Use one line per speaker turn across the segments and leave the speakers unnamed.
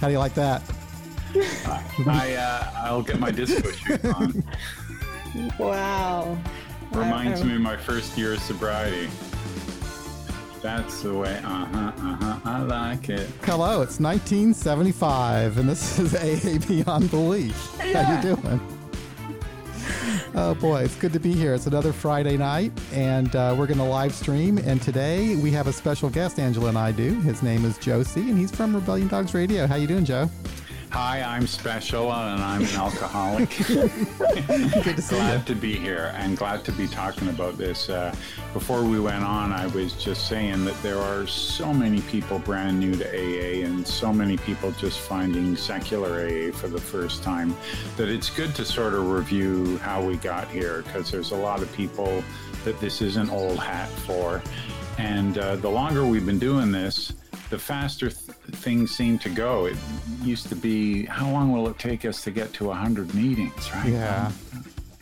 How do you like that?
I uh, I'll get my disco shoes on.
Wow.
Reminds me of my first year of sobriety. That's the way. Uh huh. Uh huh. I like it.
Hello, it's 1975, and this is AA Beyond Belief. How you doing? Oh boy, it's good to be here. It's another Friday night, and uh, we're going to live stream. And today we have a special guest. Angela and I do. His name is Joe C., and he's from Rebellion Dogs Radio. How you doing, Joe?
Hi, I'm Special, and I'm an alcoholic.
Good to see
glad
you.
to be here and glad to be talking about this. Uh, before we went on, I was just saying that there are so many people brand new to AA and so many people just finding secular AA for the first time that it's good to sort of review how we got here because there's a lot of people that this isn't old hat for. And uh, the longer we've been doing this, the faster th- things seem to go. It used to be, how long will it take us to get to 100 meetings, right?
Yeah,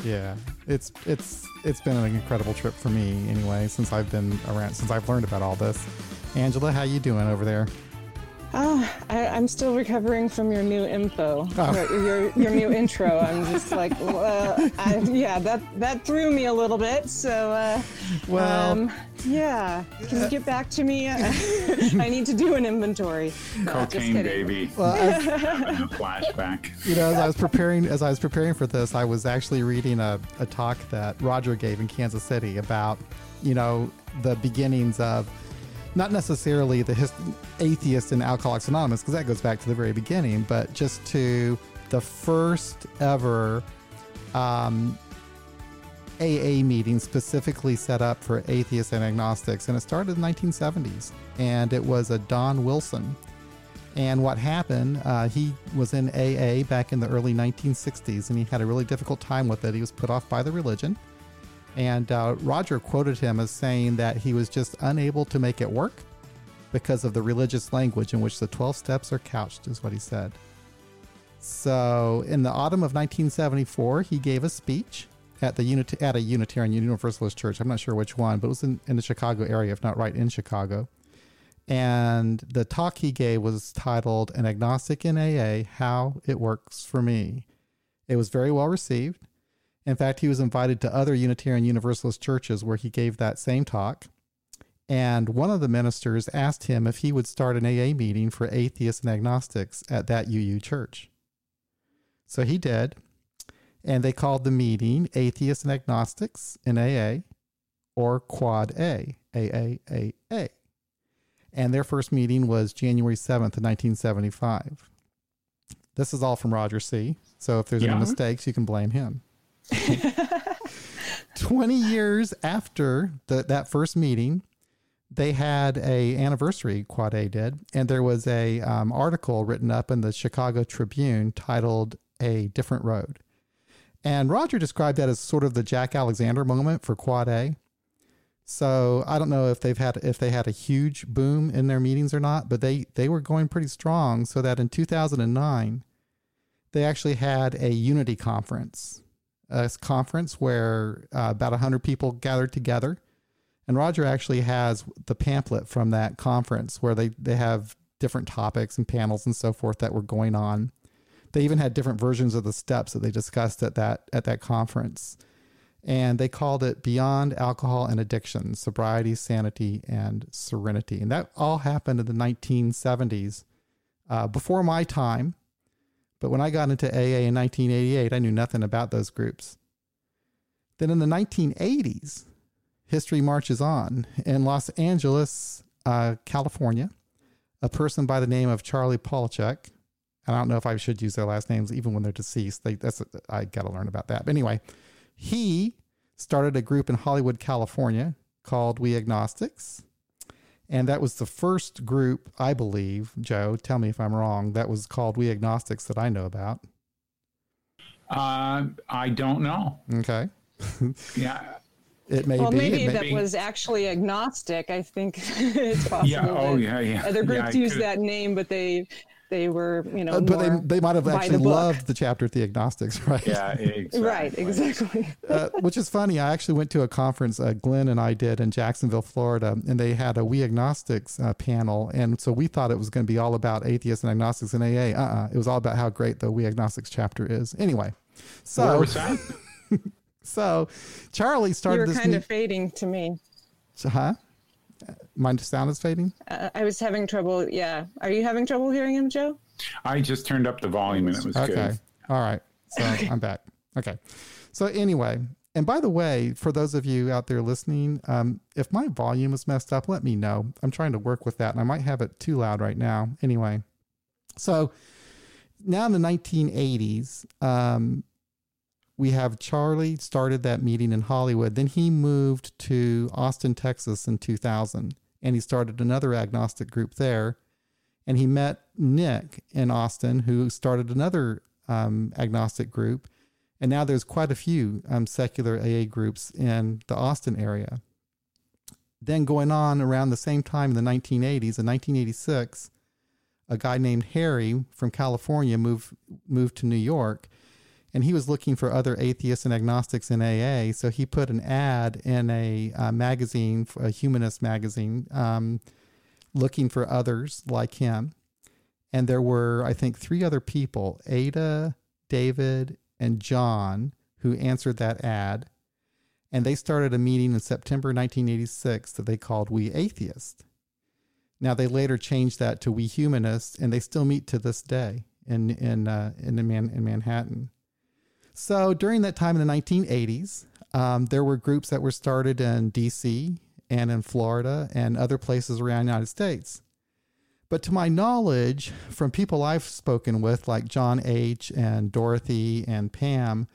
yeah. It's it's it's been an incredible trip for me anyway since I've been around since I've learned about all this. Angela, how you doing over there?
Oh, I, I'm still recovering from your new info,
Oh.
your, your your new intro. I'm just like, uh, I, yeah, that that threw me a little bit. So, uh,
Well,
um, yeah, can you get back to me? I need to do an inventory.
Cocaine
kidding.
baby.
well, as,
flashback.
you know, as I was preparing as I was preparing for this, I was actually reading a, a talk that Roger gave in Kansas City about, you know, the beginnings of not necessarily the atheist in Alcoholics Anonymous, because that goes back to the very beginning, but just to the first ever um, AA meeting specifically set up for atheists and agnostics, and it started in the 1970s, and it was a Don Wilson. And what happened, uh, he was in AA back in the early 1960s, and he had a really difficult time with it. He was put off by the religion. And uh, Roger quoted him as saying that he was just unable to make it work because of the religious language in which the 12 steps are couched, is what he said. So, in the autumn of 1974, he gave a speech at the Unit- at a Unitarian Universalist church. I'm not sure which one, but it was in, in the Chicago area, if not right in Chicago. And the talk he gave was titled An Agnostic in AA How It Works for Me. It was very well received. In fact, he was invited to other Unitarian Universalist churches where he gave that same talk. And one of the ministers asked him if he would start an AA meeting for atheists and agnostics at that UU church. So he did. And they called the meeting Atheists and Agnostics in AA or Quad A, AAAA. And their first meeting was January 7th, 1975. This is all from Roger C. So if there's
Yeah.
any mistakes, you can blame him. 20 years after the, that first meeting, they had a anniversary quad a did and there was a um, article written up in the chicago tribune titled a different road. And roger described that as sort of the jack alexander moment for quad a. So i don't know if they've had if they had a huge boom in their meetings or not but they they were going pretty strong so that in 2009 they actually had a unity conference a conference where uh, about 100 people gathered together and Roger actually has the pamphlet from that conference where they, they have different topics and panels and so forth that were going on. They even had different versions of the steps that they discussed at that at that conference. And they called it Beyond Alcohol and Addiction, Sobriety, Sanity, and Serenity. And that all happened in the 1970s, uh, before my time. But when I got into AA in 1988, I knew nothing about those groups. Then in the 1980s, history marches on. In Los Angeles, uh, California, a person by the name of Charlie Polachek, and I don't know if I should use their last names even when they're deceased. They, that's I got to learn about that. But anyway, he started a group in Hollywood, California called We Agnostics. And that was the first group, I believe, Joe, tell me if I'm wrong, that was called We Agnostics that I know about.
Uh, I don't know.
Okay.
Yeah.
It may
Well,
be.
maybe
it may
that
be.
was actually agnostic. I think it's possible.
Yeah. Oh, yeah. Yeah.
Other groups
I
use
could-
that name, but they they were, you know,
Uh, but they, they might have
by the
actually loved the chapter We Agnostics, right?
Yeah, exactly.
Right, exactly.
uh, which is funny. I actually went to a conference uh, Glenn and I did in Jacksonville, Florida, and they had a We Agnostics uh, panel. And so we thought it was going to be all about atheists and agnostics in AA. Uh uh It was all about how great the We Agnostics chapter is. Anyway, so, so Charlie
You
started
were
this.
kind
new-
of fading to me.
huh? My sound is fading?
Uh, I was having trouble. Yeah. Are you having trouble hearing him, Joe?
I just turned up the volume and it was good.
Okay.
good.
All right. So I'm back. Okay. So anyway, and by the way, for those of you out there listening, um, if my volume is messed up, let me know. I'm trying to work with that, and I might have it too loud right now. Anyway, so now in the 1980s, um, we have Charlie started that meeting in Hollywood. Then he moved to Austin, Texas in 2000, and he started another agnostic group there. And he met Nick in Austin, who started another um, agnostic group. And now there's quite a few um, secular AA groups in the Austin area. Then going on around the same time in the 1980s, in 1986, a guy named Harry from California moved moved to New York, and he was looking for other atheists and agnostics in AA. So he put an ad in a uh, magazine, a humanist magazine, um, looking for others like him. And there were, I think, three other people: Ada, David, and John, who answered that ad. And they started a meeting in September 1986 that they called We Atheists. Now they later changed that to We Humanists, and they still meet to this day in in uh, in, Man, in Manhattan. So during that time in the 1980s, um, there were groups that were started in D.C. and in Florida and other places around the United States. But to my knowledge, from people I've spoken with, like John H. and Dorothy and Pam,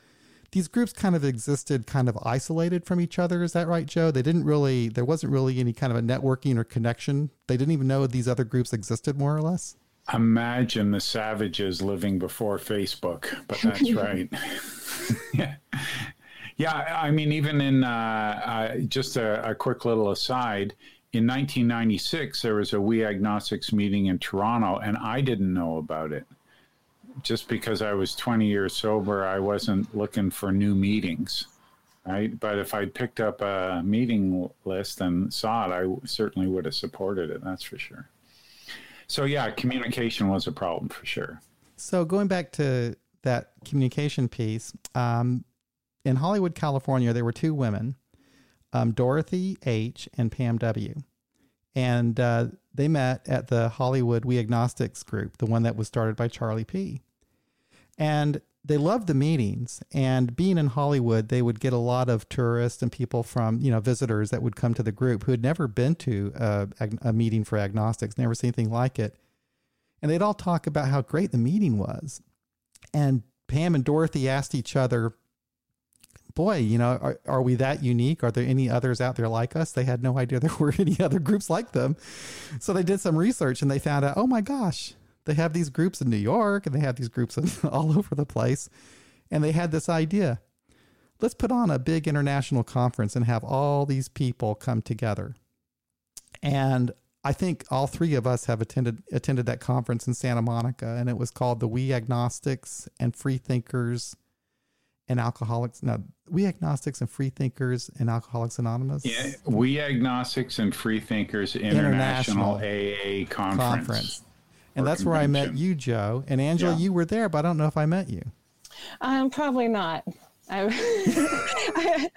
these groups kind of existed kind of isolated from each other. Is that right, Joe? They didn't really, there wasn't really any kind of a networking or connection. They didn't even know these other groups existed, more or less.
Imagine the savages living before Facebook, but that's right. yeah. Yeah, I mean, even in uh, uh, just a, a quick little aside, in 1996, there was a We Agnostics meeting in Toronto, and I didn't know about it. Just because I was 20 years sober, I wasn't looking for new meetings, right? But if I'd picked up a meeting list and saw it, I certainly would have supported it, that's for sure. So, yeah, communication was a problem for sure.
So going back to that communication piece, um, in Hollywood, California, there were two women, um, Dorothy H. and Pam W. And uh, they met at the Hollywood We Agnostics group, the one that was started by Charlie P. And they loved the meetings. And being in Hollywood, they would get a lot of tourists and people from, you know, visitors that would come to the group who had never been to uh, a, a meeting for agnostics, never seen anything like it. And they'd all talk about how great the meeting was. And Pam and Dorothy asked each other, boy, you know, are, are we that unique? Are there any others out there like us? They had no idea there were any other groups like them. So they did some research and they found out, oh my gosh, they have these groups in New York and they have these groups all over the place. And they had this idea let's put on a big international conference and have all these people come together. And I think all three of us have attended attended that conference in Santa Monica, and it was called the We Agnostics and Free Thinkers and Alcoholics. No, We Agnostics and Free Thinkers and Alcoholics Anonymous.
Yeah, we agnostics and free thinkers international, AA conference.
Conference. And
or
that's where I met you, Joe. And Angela,
Yeah.
you were there, but I don't know if I met you.
Um, probably not. I, I,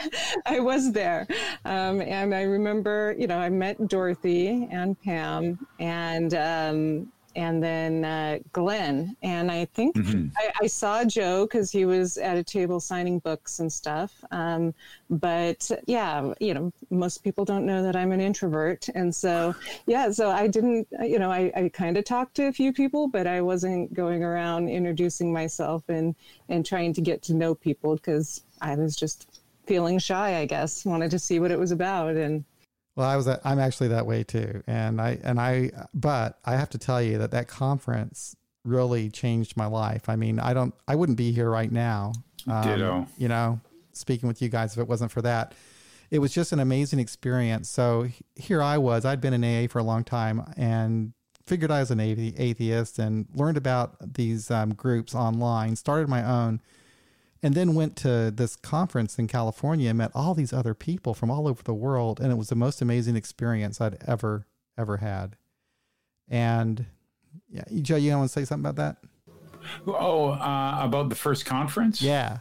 I was there. Um, and I remember, you know, I met Dorothy and Pam and, um, and then uh, Glenn. And I think I, I saw Joe because he was at a table signing books and stuff. Um, but yeah, you know, most people don't know that I'm an introvert. And so, yeah, so I didn't, you know, I, I kind of talked to a few people, but I wasn't going around introducing myself and, and trying to get to know people because I was just feeling shy, I guess, wanted to see what it was about. And
Well, I was. I'm actually that way too, and I and I. But I have to tell you that that conference really changed my life. I mean, I don't. I wouldn't be here right now. um,
Ditto.
You know, speaking with you guys if it wasn't for that. It was just an amazing experience. So here I was. I'd been in AA for a long time, and figured I was an atheist and learned about these um, groups online, started my own, and then went to this conference in California and met all these other people from all over the world. And it was the most amazing experience I'd ever, ever had. And yeah, Joe, you want to say something about that?
Oh, uh, about the first conference?
Yeah.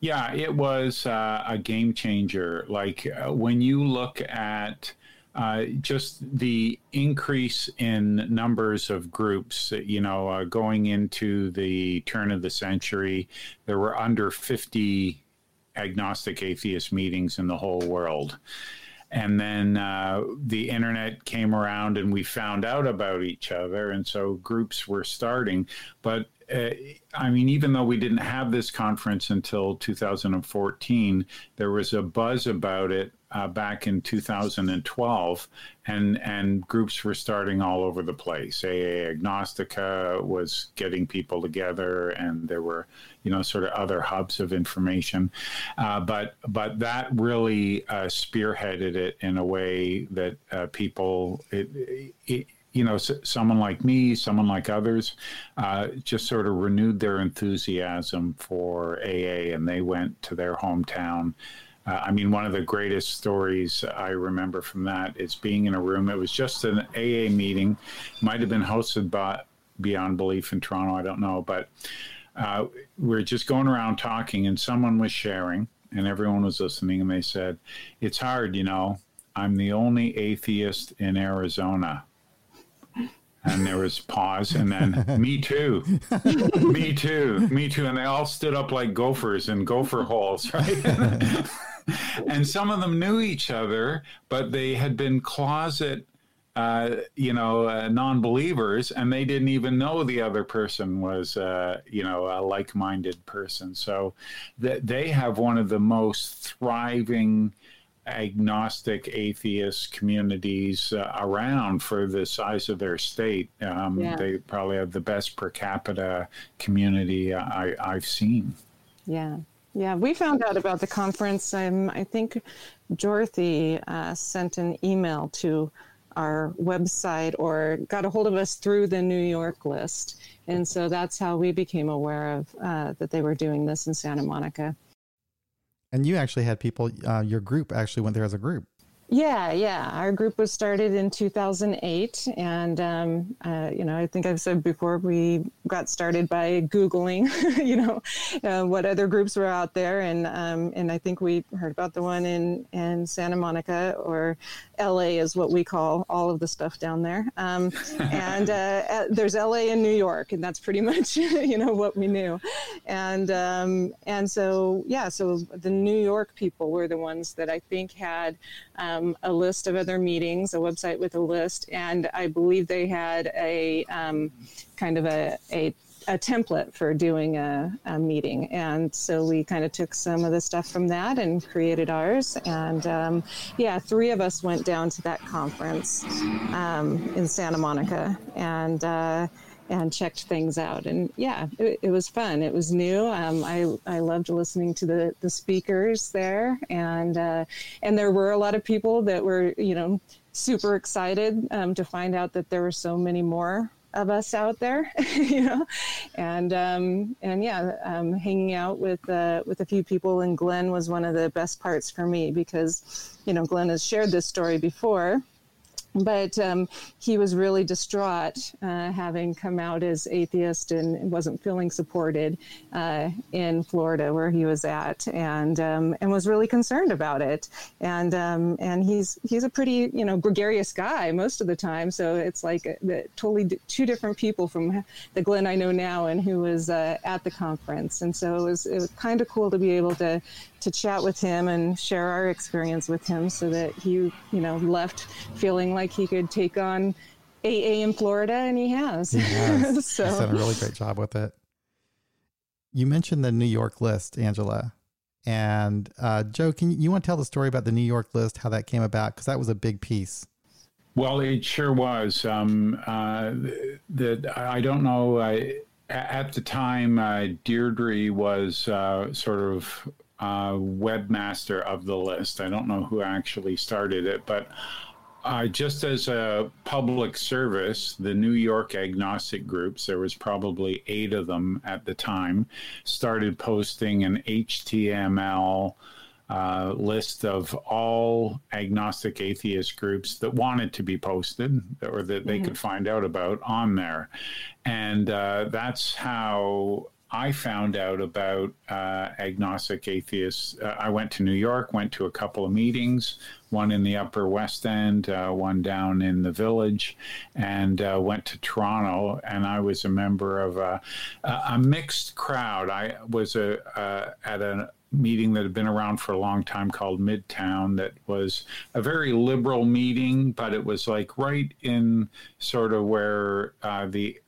Yeah, it was uh, a game changer. Like uh, when you look at uh, just the increase in numbers of groups, you know, uh, going into the turn of the century, there were under 50 agnostic atheist meetings in the whole world. And then uh, the internet came around and we found out about each other. And so groups were starting. But uh, I mean, even though we didn't have this conference until 2014, there was a buzz about it uh, back in 2012, and and groups were starting all over the place. AA Agnostica was getting people together, and there were you know sort of other hubs of information, uh, but but that really uh, spearheaded it in a way that uh, people it, it, you know, someone like me, someone like others, uh, just sort of renewed their enthusiasm for AA, and they went to their hometown. Uh, I mean, one of the greatest stories I remember from that is being in a room. It was just an AA meeting, might have been hosted by Beyond Belief in Toronto. I don't know, but uh, we we're just going around talking, and someone was sharing, and everyone was listening, and they said, "It's hard, you know. I'm the only atheist in Arizona." And there was pause and then me too. Me too. Me too. And they all stood up like gophers in gopher holes right? And some of them knew each other but they had been closet uh, you know, uh, non-believers, and they didn't even know the other person was, uh, you know, a like-minded person. So, that they have one of the most thriving agnostic atheist communities uh, around for the size of their state. Um, yeah. They probably have the best per capita community I, I've seen.
Yeah. Yeah, we found out about the conference. Um, I think Dorothy uh, sent an email to our website or got a hold of us through the New York list. And so that's how we became aware of uh, that they were doing this in Santa Monica.
And you actually had people, uh, your group actually went there as a group.
Yeah, yeah. Our group was started in 2008. And, um, uh, you know, I think I've said before, we got started by Googling, you know, uh, what other groups were out there. And, um, and I think we heard about the one in, in Santa Monica or LA is what we call all of the stuff down there. Um, and uh, there's LA and New York, and that's pretty much, you know, what we knew. And, um, and so, yeah, so the New York people were the ones that I think had, um, um, a list of other meetings, a website with a list, and I believe they had a um, kind of a, a, a template for doing a, a, meeting. And so we kind of took some of the stuff from that and created ours. And um, yeah, three of us went down to that conference um, in Santa Monica. And uh, and checked things out. And yeah, it, it was fun. It was new. Um, I I loved listening to the the speakers there, and uh, and there were a lot of people that were you know super excited um, to find out that there were so many more of us out there, you know, and um, and yeah, um, hanging out with uh, with a few people and Glenn was one of the best parts for me because you know Glenn has shared this story before but um, he was really distraught uh, having come out as atheist and wasn't feeling supported uh, in Florida where he was at and um, and was really concerned about it. And um, and he's he's a pretty you know gregarious guy most of the time. So it's like a, a totally two different people from the Glenn I know now and who was uh, at the conference. And so it was, it was kind of cool to be able to to chat with him and share our experience with him so that he, you know, left feeling like he could take on AA in Florida, and he has. He
has. so. He's done a really great job with it. You mentioned the New York list, Angela. And uh, Joe, can you, you want to tell the story about the New York list, how that came about? Because that was a big piece.
Well, it sure was. Um, uh, that I don't know. I, at the time, uh, Deirdre was uh, sort of uh, webmaster of the list. I don't know who actually started it, but uh, just as a public service, the New York agnostic groups, there was probably eight of them at the time, started posting an HTML uh, list of all agnostic atheist groups that wanted to be posted or that they mm-hmm. could find out about on there. And uh, that's how I found out about uh, agnostic atheists. Uh, I went to New York, went to a couple of meetings, one in the Upper West End, uh, one down in the Village, and uh, went to Toronto. And I was a member of a, a mixed crowd. I was a, uh, at a meeting that had been around for a long time called Midtown that was a very liberal meeting, but it was like right in sort of where uh, the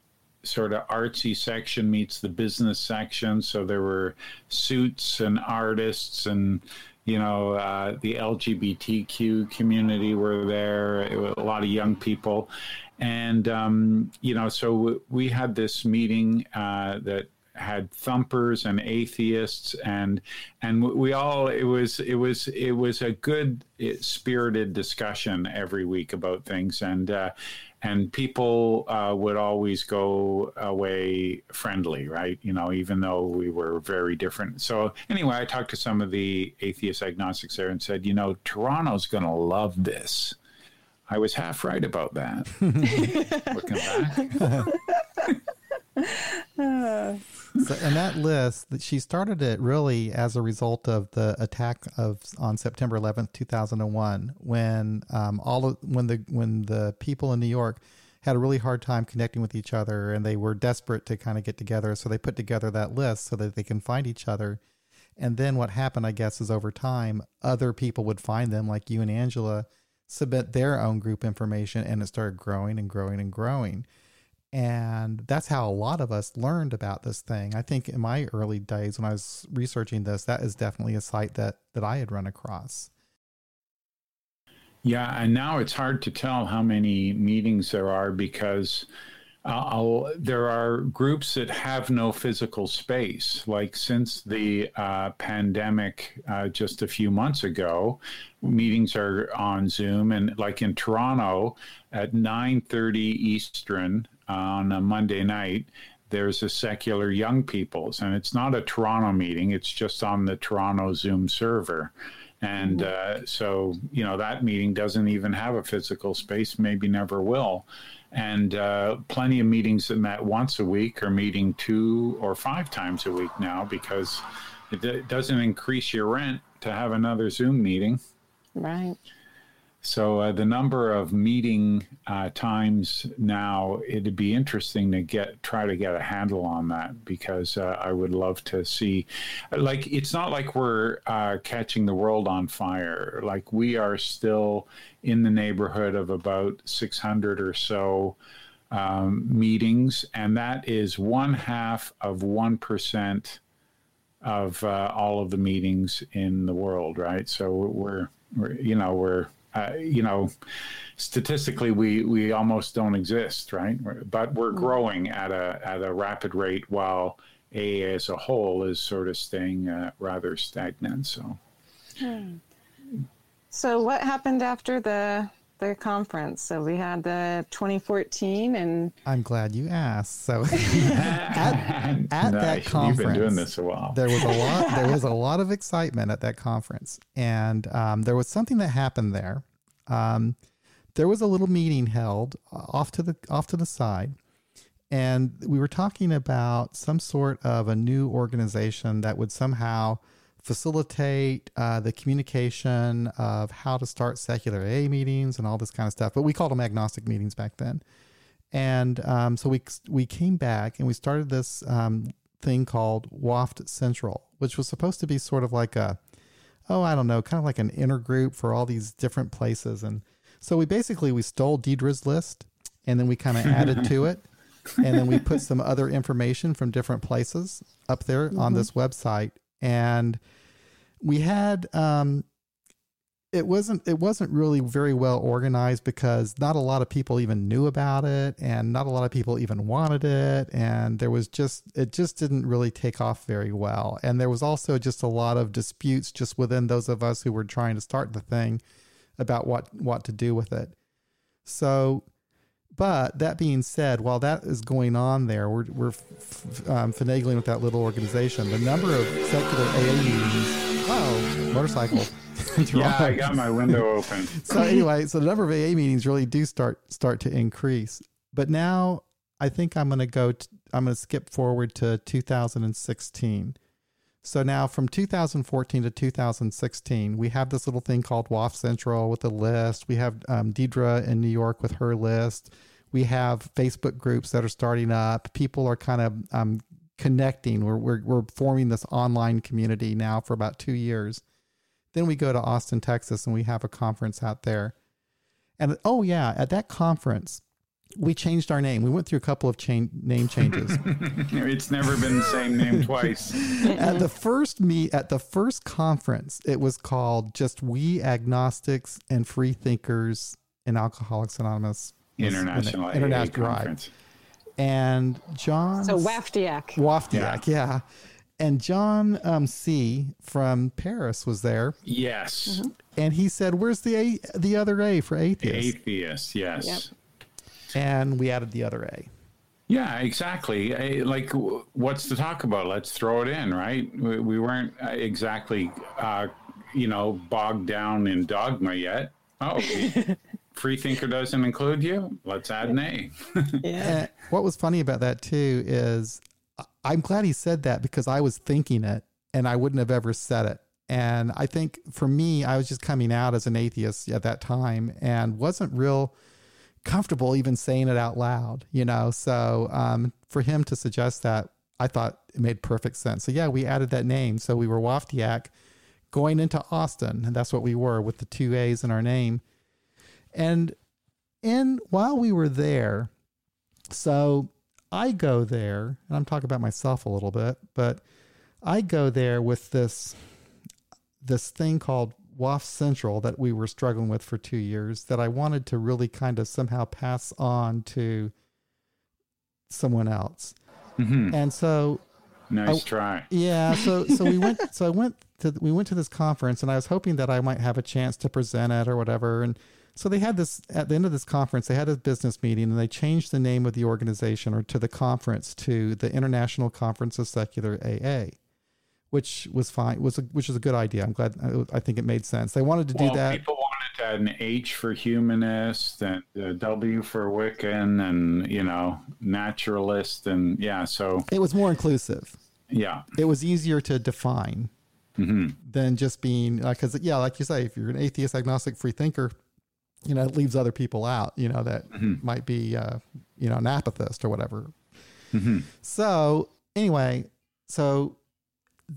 sort of artsy section meets the business section. So there were suits and artists and you know uh, the LGBTQ community were there. a lot of young people, and um, you know so we had this meeting uh, that had thumpers and atheists and and we all it was it was it was a good spirited discussion every week about things and uh, and people uh, would always go away friendly, right? You know, even though we were very different. So anyway, I talked to some of the atheist agnostics there and said, you know, Toronto's going to love this. I was half right about that. Looking
back. so, and that list, she started it really as a result of the attack of on September 11th, 2001, when um, all of, when the when the people in New York had a really hard time connecting with each other, and they were desperate to kind of get together. So they put together that list so that they can find each other. And then what happened, I guess, is over time, other people would find them, like you and Angela, submit their own group information, and it started growing and growing and growing. And that's how a lot of us learned about this thing. I think in my early days when I was researching this, that is definitely a site that, that I had run across.
Yeah, and now it's hard to tell how many meetings there are because uh, there are groups that have no physical space. Like since the uh, pandemic uh, just a few months ago, meetings are on Zoom, and like in Toronto at 9:30 Eastern on a Monday night, there's a secular young people's, and it's not a Toronto meeting, it's just on the Toronto Zoom server. And mm-hmm. uh, so, you know, that meeting doesn't even have a physical space, maybe never will. And uh, plenty of meetings that met once a week are meeting two or five times a week now because it, it doesn't increase your rent to have another Zoom meeting.
Right.
So uh, the number of meeting uh, times now, it'd be interesting to get try to get a handle on that because uh, I would love to see. Like it's not like we're uh, catching the world on fire. Like we are still in the neighborhood of about 600 or so um, meetings, and that is one half of one percent of uh, all of the meetings in the world. Right. So we're, we're you know we're uh, you know, statistically, we we almost don't exist, right? But we're mm-hmm. growing at a at a rapid rate, while A as a whole is sort of staying uh, rather stagnant. So.
Hmm. So what happened after the the conference? So we had the 2014, and
I'm glad you asked. So at, at nice. that conference,
you've been doing this a while.
There was a lot. There was a lot of excitement at that conference, and um, there was something that happened there. Um, there was a little meeting held uh, off to the off to the side, and we were talking about some sort of a new organization that would somehow facilitate uh, the communication of how to start secular A meetings and all this kind of stuff. But we called them agnostic meetings back then. And um, so we we came back and we started this um, thing called Waft Central, which was supposed to be sort of like a oh I don't know, kind of like an intergroup for all these different places. And so we basically we stole Deidre's list and then we kind of added to it. And then we put some other information from different places up there mm-hmm. on this website. And we had um, it wasn't it wasn't really very well organized because not a lot of people even knew about it and not a lot of people even wanted it. And there was just it just didn't really take off very well. And there was also just a lot of disputes just within those of us who were trying to start the thing about what what to do with it. So, but that being said, while that is going on there, we're, we're f- um, finagling with that little organization. The number of secular meetings, oh, motorcycle.
yeah, I got my window open.
so anyway, so the number of AA meetings really do start start to increase. But now I think I'm going to go. I'm going to skip forward to 2016. So now from 2014 to 2016, we have this little thing called WAF Central with a list. We have um, Deidre in New York with her list. We have Facebook groups that are starting up. People are kind of um, connecting. We're, we're, we're forming this online community now for about two years. Then we go to Austin, Texas, and we have a conference out there. And oh, yeah, at that conference, we changed our name. We went through a couple of chain, name changes.
it's never been the same name twice.
at the first meet, at the first conference, it was called just We Agnostics and Free Thinkers and Alcoholics Anonymous
International International Conference.
And John.
So WAFDIAC.
WAFDIAC, yeah. yeah. And John um, C. from Paris was there.
Yes. Mm-hmm.
And he said, "Where's the a, the other A for atheist?"
Atheist, yes. Yep
and we added the other A.
Yeah, exactly. Like, what's to talk about? Let's throw it in, right? We, weren't uh, exactly, uh, you know, bogged down in dogma yet. Oh, free thinker doesn't include you. Let's add an A.
yeah. what was funny about that too is I'm glad he said that because I was thinking it and I wouldn't have ever said it. And I think for me, I was just coming out as an atheist at that time and wasn't real comfortable even saying it out loud, you know. So um, for him to suggest that, I thought it made perfect sense. So yeah, we added that name. So we were Waftiak going into Austin, and that's what we were with the two A's in our name. And in while we were there, so I go there, and I'm talking about myself a little bit, but I go there with this this thing called WAF Central that we were struggling with for two years that I wanted to really kind of somehow pass on to someone else. Mm-hmm. And so,
nice I, try.
Yeah. So, so we went, so I went to, we went to this conference and I was hoping that I might have a chance to present it or whatever. And so they had this, at the end of this conference, they had a business meeting and they changed the name of the organization or to the conference to the International Conference of Secular AA which was fine. Was a, which is a good idea. I'm glad. I, think it made sense. They wanted to
well,
do that.
People wanted to add an H for humanist and a W for Wiccan, and you know, naturalist, and yeah. So
it was more inclusive.
Yeah,
it was easier to define mm-hmm. than just being because uh, yeah, like you say, if you're an atheist, agnostic, free thinker, you know, it leaves other people out. You know that mm-hmm. might be uh, you know an apathist or whatever. Mm-hmm. So anyway, so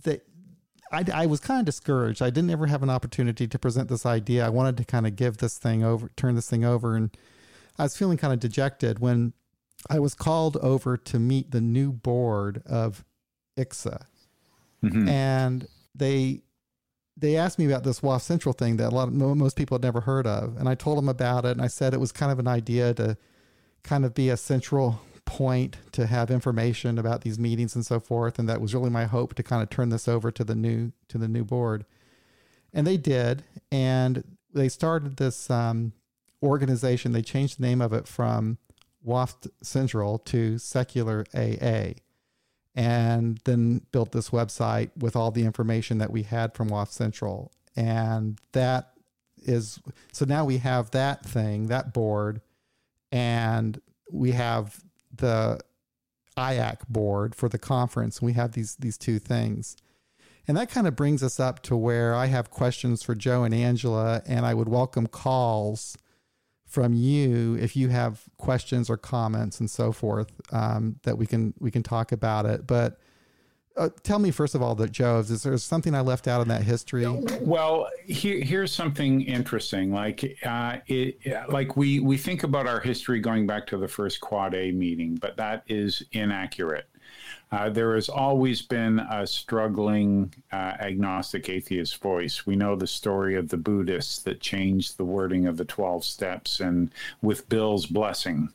that I, I was kind of discouraged. I didn't ever have an opportunity to present this idea. I wanted to kind of give this thing over, turn this thing over, and I was feeling kind of dejected when I was called over to meet the new board of ICSA, mm-hmm. and they they asked me about this WAF Central thing that a lot of most people had never heard of, and I told them about it, and I said it was kind of an idea to kind of be a central point to have information about these meetings and so forth and that was really my hope to kind of turn this over to the new to the new board. And they did and they started this um, organization. They changed the name of it from waft central to secular aa and then built this website with all the information that we had from waft central and that is so now we have that thing that board and we have the IAC board for the conference. We have these these two things. And that kind of brings us up to where I have questions for Joe and Angela, and I would welcome calls from you if you have questions or comments and so forth um, that we can we can talk about it. But uh, tell me first of all that Joe, is there something I left out in that history?
Well, here, here's something interesting. Like, uh, it, like we we think about our history going back to the first Quad A meeting, but that is inaccurate. Uh, there has always been a struggling uh, agnostic atheist voice. We know the story of the Buddhists that changed the wording of the 12 steps and with Bill's blessing,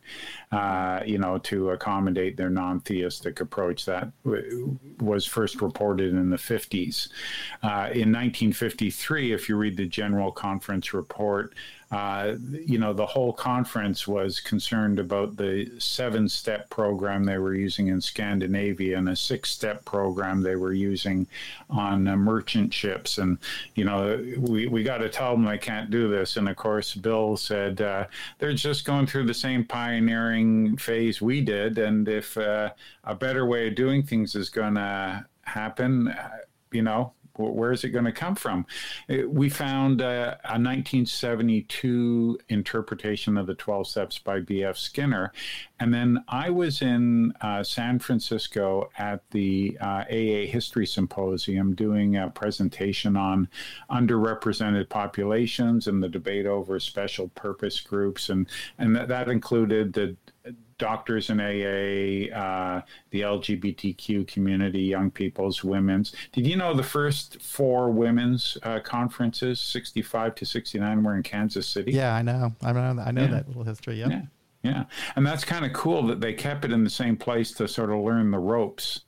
uh, you know, to accommodate their non theistic approach. That w- was first reported in the 50s. Uh, in 1953, if you read the General Conference report, uh, you know, the whole conference was concerned about the seven step program they were using in Scandinavia and a six step program they were using on uh, merchant ships. And, you know, we, we got to tell them they can't do this. And of course, Bill said uh, they're just going through the same pioneering phase we did. And if uh, a better way of doing things is going to happen, uh, you know, where is it going to come from? We found uh, a 1972 interpretation of the 12 Steps by B.F. Skinner. And then I was in uh, San Francisco at the uh, AA History Symposium doing a presentation on underrepresented populations and the debate over special purpose groups. And, and that, that included the doctors in AA, uh, the LGBTQ community, young people's, women's. Did you know the first four women's uh, conferences, 65 to 69, were in Kansas City?
Yeah, I know. I know, I know yeah. that little history. Yep.
Yeah. Yeah. And that's kind of cool that they kept it in the same place to sort of learn the ropes.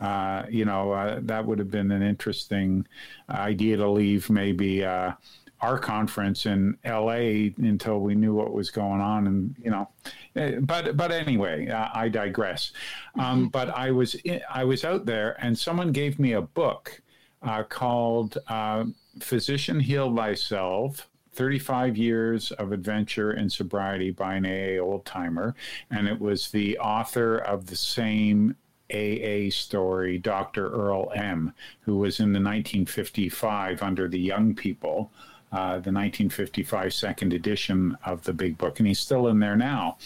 Uh, you know, uh, that would have been an interesting idea to leave maybe uh, our conference in LA until we knew what was going on, and you know, eh, but but anyway, uh, I digress. Um, mm-hmm. But I was in, I was out there, and someone gave me a book uh, called uh, "Physician Heal Thyself." 35 years of adventure and sobriety by an AA old timer. And it was the author of the same AA story, Dr. Earl M., who was in the 1955 under the young people uh, the 1955 second edition of the big book, and he's still in there now.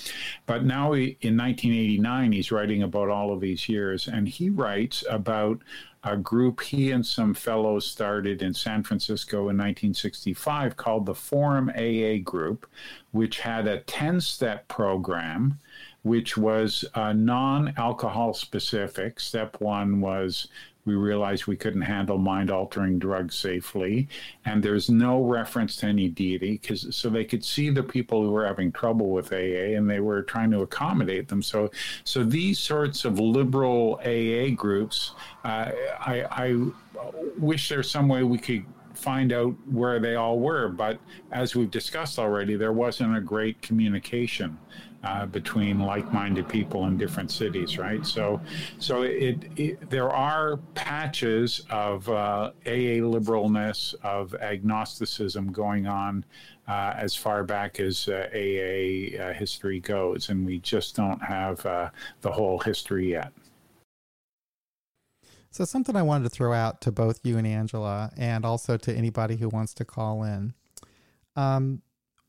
But now he, in 1989, he's writing about all of these years, and he writes about a group he and some fellows started in San Francisco in 1965 called the Forum AA Group, which had a 10 step program which was uh, non alcohol specific. Step one was we realized we couldn't handle mind altering drugs safely. And there's no reference to any deity because so they could see the people who were having trouble with aa and they were trying to accommodate them. So so these sorts of liberal aa groups uh, I, I wish there's some way we could find out where they all were. But as we've discussed already there wasn't a great communication uh, between like-minded people in different cities, right? So, so it, it there are patches of uh, AA liberalness, of agnosticism going on uh, as far back as uh, AA uh, history goes, and we just don't have uh, the whole history yet.
So, something I wanted to throw out to both you and Angela, and also to anybody who wants to call in. Um,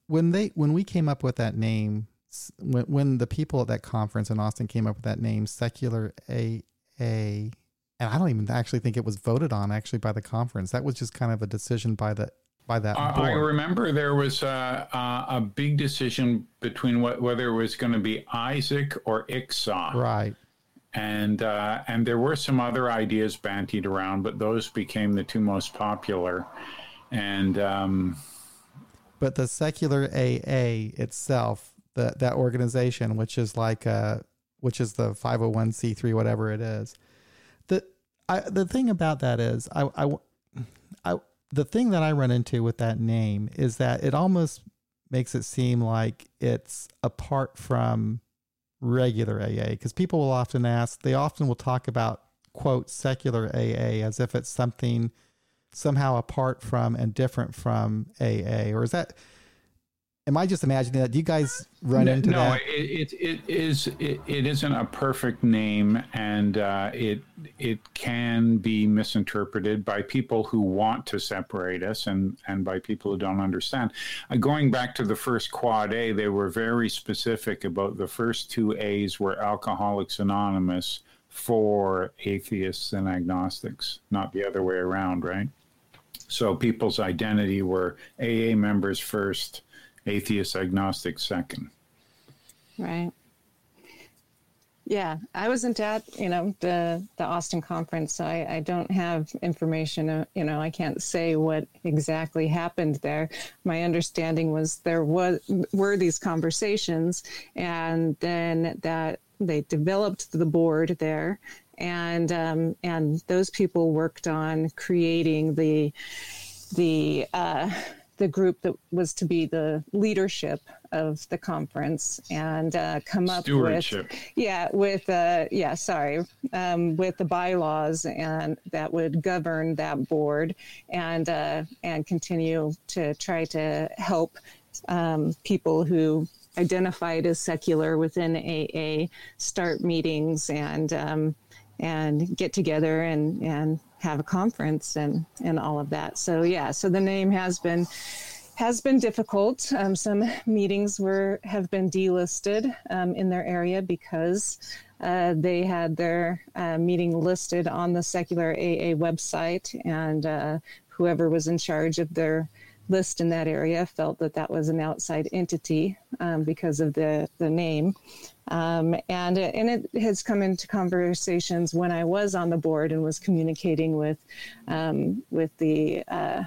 when they when we came up with that name when, when the people at that conference in Austin came up with that name, secular AA, and I don't even actually think it was voted on actually by the conference. That was just kind of a decision by the by that. Uh,
I remember there was a, a, a big decision between what, whether it was going to be Isaac or Ixah.
Right.
And uh, and there were some other ideas bantied around, but those became the two most popular. And um,
but the secular AA itself that that organization, which is like uh, which is the 501c3 whatever it is. The I, the thing about that is I, I, I the thing that I run into with that name is that it almost makes it seem like it's apart from regular AA because people will often ask they often will talk about quote secular AA as if it's something somehow apart from and different from AA or is that Am I just imagining that? Do you guys run
no,
into
no,
that?
No, it, it, it is it, it isn't a perfect name, and uh, it it can be misinterpreted by people who want to separate us, and and by people who don't understand. Uh, going back to the first quad A, they were very specific about the first two A's were Alcoholics Anonymous for atheists and agnostics, not the other way around, right? So people's identity were AA members first atheist agnostic second.
Right. Yeah, I wasn't at you know the the Austin conference, so I, I don't have information. Uh, you know, I can't say what exactly happened there. My understanding was there was were these conversations, and then that they developed the board there, and um, and those people worked on creating the the uh, the group that was to be the leadership of the conference and uh, come up with yeah with uh, yeah sorry um, with the bylaws and that would govern that board and uh, and continue to try to help um, people who identified as secular within AA start meetings and um, and get together and and have a conference and and all of that. So yeah, so the name has been has been difficult. Um, some meetings were have been delisted um, in their area because uh, they had their uh, meeting listed on the secular AA website, and uh, whoever was in charge of their list in that area felt that that was an outside entity um, because of the the name. Um, and and it has come into conversations when I was on the board and was communicating with um, with the uh,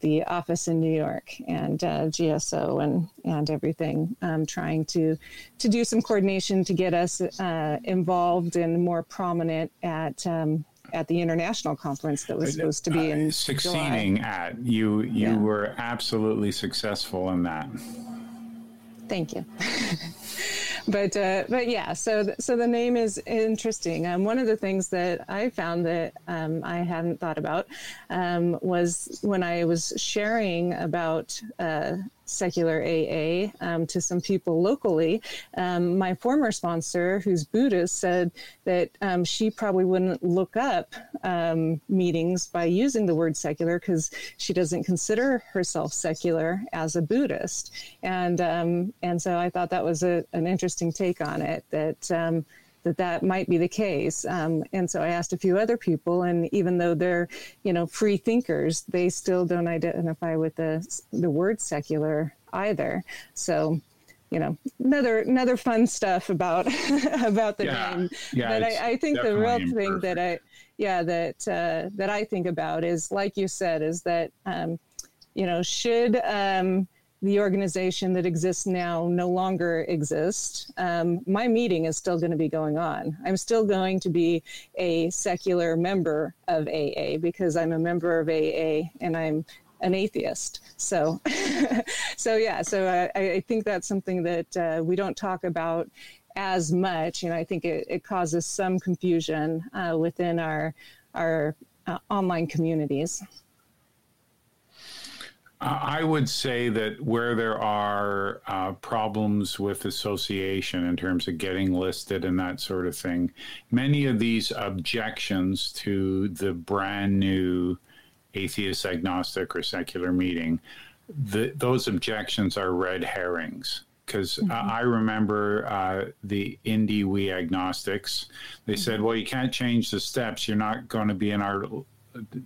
the office in New York and uh, GSO and and everything, um, trying to to do some coordination to get us uh, involved and more prominent at um, at the international conference that was supposed to be in uh,
succeeding
July.
at you you yeah. were absolutely successful in that
thank you but uh, but yeah, so so the name is interesting. Um, one of the things that I found that um, I hadn't thought about um, was when I was sharing about uh, secular AA um, to some people locally. Um, my former sponsor, who's Buddhist, said that um, she probably wouldn't look up um, meetings by using the word secular because she doesn't consider herself secular as a Buddhist. And um, and so I thought that was a, an interesting take on it that um, that that might be the case. Um, and so I asked a few other people, and even though they're, you know, free thinkers, they still don't identify with the the word secular either. So, you know, another another fun stuff about about the yeah. name.
Yeah,
but I, I think the real imperfect. thing that I, yeah, that uh, that I think about is, like you said, is that, um, you know, should um, the organization that exists now no longer exists, um, my meeting is still going to be going on. I'm still going to be a secular member of AA because I'm a member of AA and I'm an atheist. So, so yeah. So I, I, think that's something that uh, we don't talk about as much, and I think it, it causes some confusion uh, within our our uh, online communities.
I would say that where there are uh, problems with association in terms of getting listed and that sort of thing, many of these objections to the brand new atheist, agnostic, or secular meeting, the, those objections are red herrings. Because mm-hmm. uh, I remember uh, the Indy We Agnostics, they mm-hmm. said, well, you can't change the steps. You're not going to be in our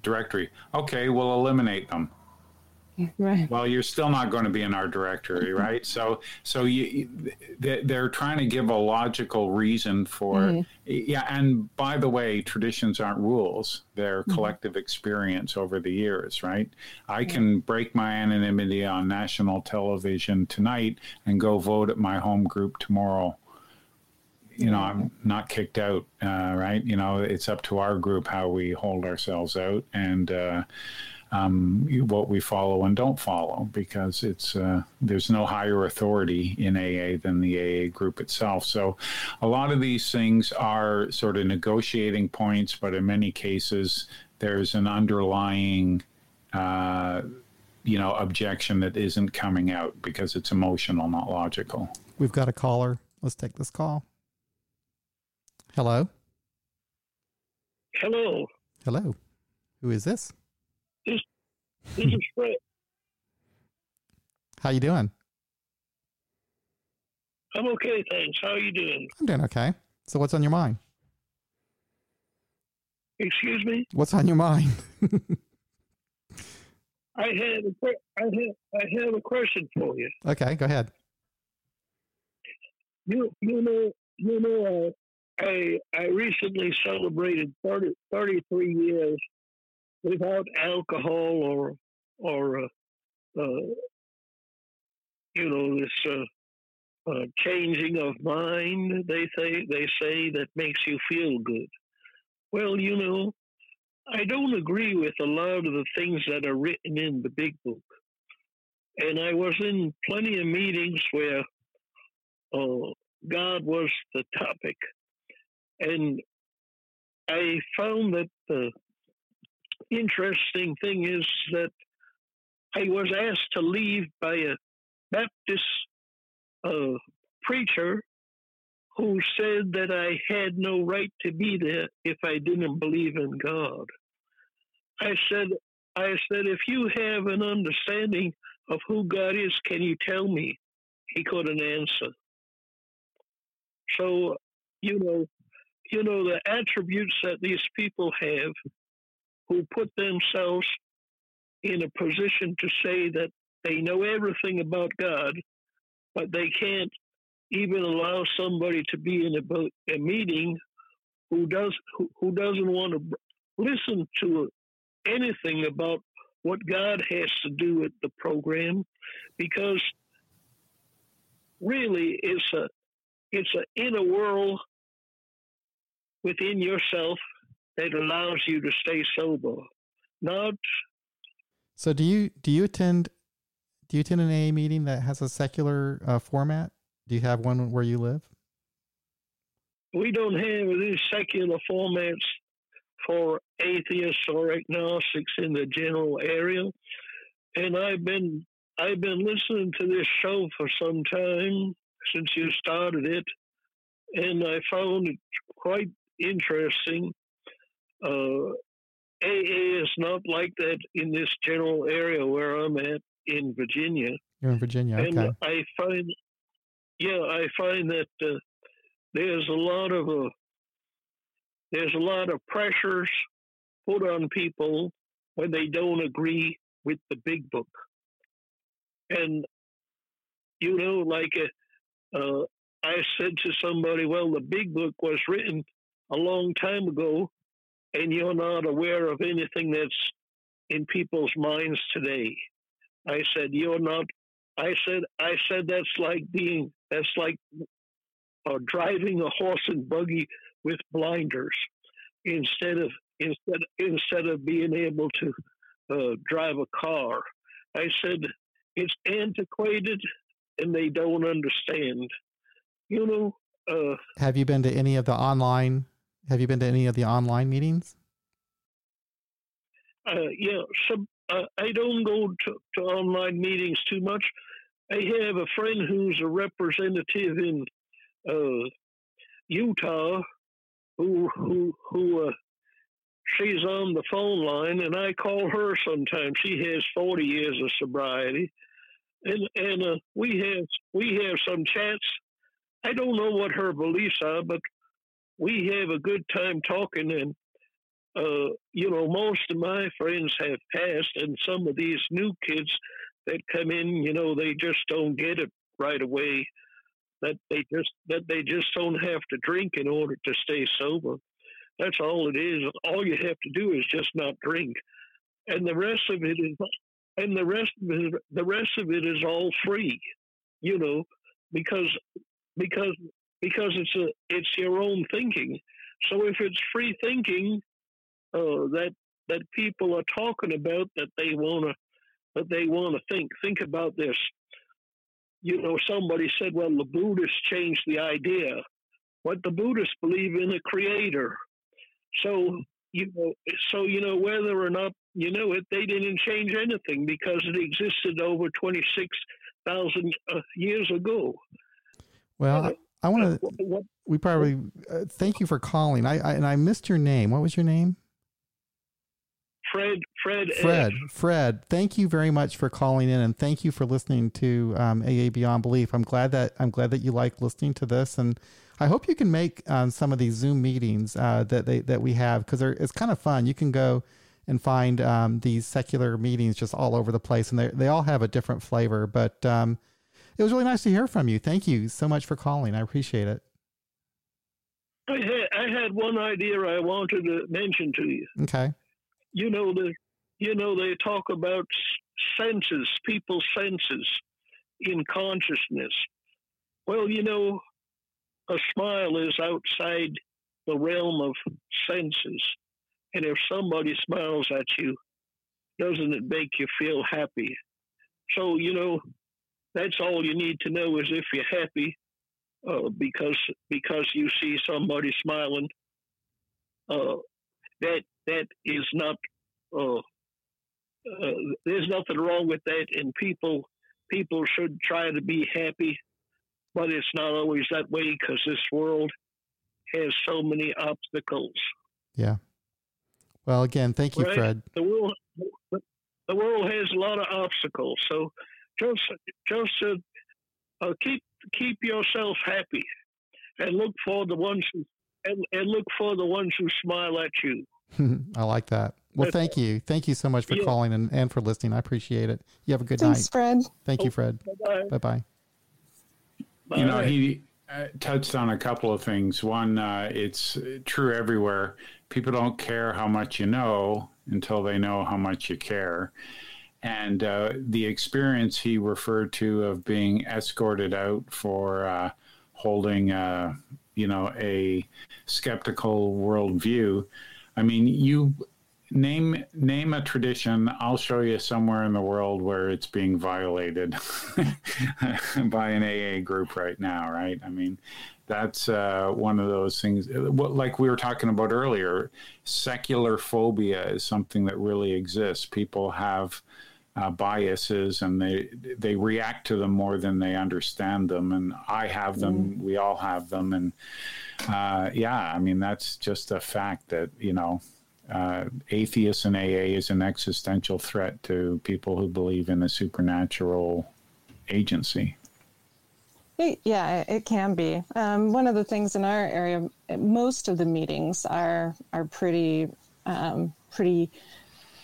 directory. Okay, we'll eliminate them
right.
Well you're still not going to be in our directory right? So so you they're trying to give a logical reason for mm-hmm. yeah and by the way traditions aren't rules. They're mm-hmm. collective experience over the years right? I can break my anonymity on national television tonight and go vote at my home group tomorrow. You know, I'm not kicked out, uh, right? You know, it's up to our group how we hold ourselves out, and uh, um, what we follow and don't follow because it's uh, there's no higher authority in AA than the AA group itself. So a lot of these things are sort of negotiating points, but in many cases there's an underlying uh, you know objection that isn't coming out because it's emotional, not logical.
We've got a caller. Let's take this call. Hello.
Hello.
Hello. Who is this?
This, this is Fred.
How you doing?
I'm okay, thanks. How are you doing?
I'm doing okay. So, what's on your mind?
Excuse me.
What's on your mind?
I had a, I have I have a question for you.
Okay, go ahead.
You you know you know uh, I I recently celebrated 30, 33 years without alcohol or or uh, uh, you know this uh, uh, changing of mind. They say they say that makes you feel good. Well, you know, I don't agree with a lot of the things that are written in the big book. and I was in plenty of meetings where uh, God was the topic, and I found that the interesting thing is that I was asked to leave by a Baptist uh, preacher who said that I had no right to be there if I didn't believe in God. I said, I said, if you have an understanding of who God is, can you tell me? He couldn't answer. So, you know, you know the attributes that these people have who put themselves in a position to say that they know everything about God, but they can't even allow somebody to be in a, a meeting who does who, who doesn't want to listen to anything about what God has to do with the program, because really it's a it's an inner world within yourself that allows you to stay sober, not.
So do you do you attend do you attend an AA meeting that has a secular uh, format? Do you have one where you live?
We don't have these secular formats for atheists or agnostics in the general area. And I've been I've been listening to this show for some time since you started it, and I found it quite interesting. Uh, AA is not like that in this general area where I'm at in Virginia.
You're in Virginia, okay.
I find yeah, I find that uh, there's a lot of uh, there's a lot of pressures put on people when they don't agree with the big book, and you know, like uh, uh, I said to somebody, well, the big book was written a long time ago, and you're not aware of anything that's in people's minds today. I said, you're not. I said, I said that's like being that's like uh, driving a horse and buggy with blinders instead of instead instead of being able to uh, drive a car. I said it's antiquated and they don't understand. You know. Uh,
have you been to any of the online? Have you been to any of the online meetings?
Uh, yeah, some, uh, I don't go to, to online meetings too much I have a friend who's a representative in uh, Utah who who who uh, she's on the phone line and I call her sometimes. She has 40 years of sobriety. And and uh, we have we have some chats. I don't know what her beliefs are, but we have a good time talking and uh, you know, most of my friends have passed, and some of these new kids that come in, you know, they just don't get it right away. That they just that they just don't have to drink in order to stay sober. That's all it is. All you have to do is just not drink, and the rest of it is, and the rest of it, the rest of it is all free, you know, because because because it's a it's your own thinking. So if it's free thinking uh, that that people are talking about that they want to but they want to think. Think about this. You know, somebody said, well, the Buddhists changed the idea. What the Buddhists believe in a creator. So, you know, so, you know, whether or not you know it, they didn't change anything because it existed over 26,000 uh, years ago.
Well, uh, I want to, we probably, uh, thank you for calling. I, I, and I missed your name. What was your name?
Fred, Fred,
Fred, F. Fred. Thank you very much for calling in, and thank you for listening to um, AA Beyond Belief. I'm glad that I'm glad that you like listening to this, and I hope you can make um, some of these Zoom meetings uh, that they that we have because it's kind of fun. You can go and find um, these secular meetings just all over the place, and they they all have a different flavor. But um, it was really nice to hear from you. Thank you so much for calling. I appreciate it.
I had, I had one idea I wanted to mention to you.
Okay
you know the you know they talk about senses, people's senses in consciousness. Well, you know, a smile is outside the realm of senses. And if somebody smiles at you, doesn't it make you feel happy? so you know, that's all you need to know is if you're happy, uh, because because you see somebody smiling. Uh, that that is not. Uh, uh, there's nothing wrong with that, and people people should try to be happy, but it's not always that way because this world has so many obstacles.
Yeah. Well, again, thank you, right? Fred.
The world, the world has a lot of obstacles, so just just uh, uh, keep keep yourself happy, and look for the ones who and, and look for the ones who smile at you.
I like that. Well, thank you. Thank you so much for yeah. calling and, and for listening. I appreciate it. You have a good
Thanks,
night.
Fred.
Thank you, Fred. Bye bye.
You know, he uh, touched on a couple of things. One, uh, it's true everywhere. People don't care how much you know until they know how much you care. And uh, the experience he referred to of being escorted out for uh, holding, uh, you know, a skeptical worldview. I mean, you name name a tradition i'll show you somewhere in the world where it's being violated by an aa group right now right i mean that's uh, one of those things like we were talking about earlier secular phobia is something that really exists people have uh, biases and they they react to them more than they understand them and i have them mm. we all have them and uh, yeah i mean that's just a fact that you know uh, atheists and AA is an existential threat to people who believe in a supernatural agency.
yeah, it can be. Um, one of the things in our area, most of the meetings are are pretty um, pretty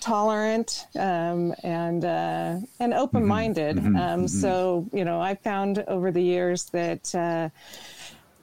tolerant um, and uh, and open minded. Mm-hmm. Um, mm-hmm. So you know, I found over the years that. Uh,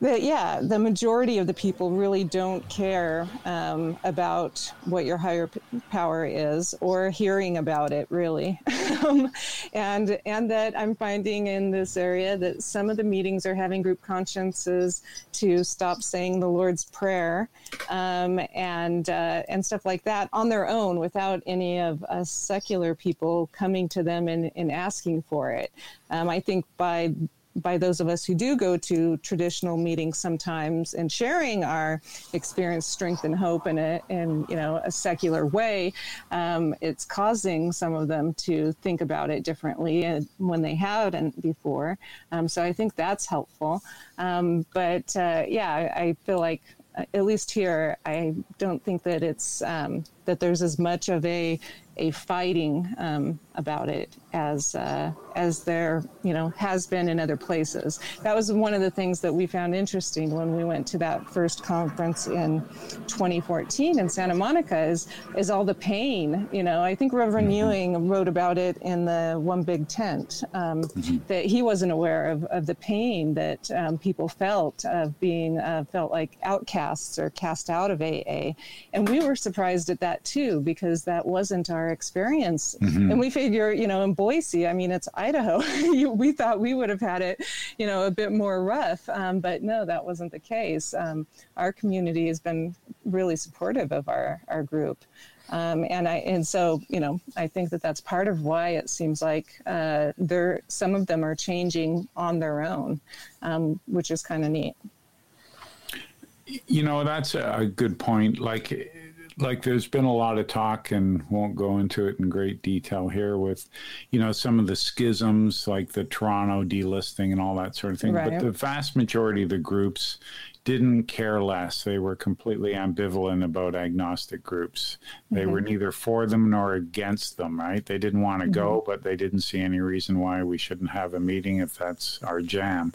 yeah, the majority of the people really don't care um, about what your higher p- power is or hearing about it really, um, and and that I'm finding in this area that some of the meetings are having group consciences to stop saying the Lord's Prayer um, and uh, and stuff like that on their own without any of us secular people coming to them and, and asking for it. Um, I think by by those of us who do go to traditional meetings sometimes and sharing our experience, strength, and hope in a in you know a secular way, um, it's causing some of them to think about it differently when they hadn't before. Um, so I think that's helpful. Um, but uh, yeah, I, I feel like uh, at least here, I don't think that it's um, that there's as much of a a fighting um, about it as uh, as there you know has been in other places. That was one of the things that we found interesting when we went to that first conference in 2014 in Santa Monica is is all the pain. You know, I think Reverend mm-hmm. Ewing wrote about it in the One Big Tent um, mm-hmm. that he wasn't aware of of the pain that um, people felt of being uh, felt like outcasts or cast out of AA, and we were surprised at that too because that wasn't our experience. Mm-hmm. And we figure, you know, in Boise, I mean, it's Idaho. we thought we would have had it, you know, a bit more rough, um, but no, that wasn't the case. Um, our community has been really supportive of our our group. Um, and I and so you know I think that that's part of why it seems like uh, there some of them are changing on their own, um, which is kind of neat.
You know that's a good point. Like like there's been a lot of talk and won't go into it in great detail here with you know some of the schisms like the toronto delisting and all that sort of thing right. but the vast majority of the groups didn't care less they were completely ambivalent about agnostic groups they mm-hmm. were neither for them nor against them right they didn't want to mm-hmm. go but they didn't see any reason why we shouldn't have a meeting if that's our jam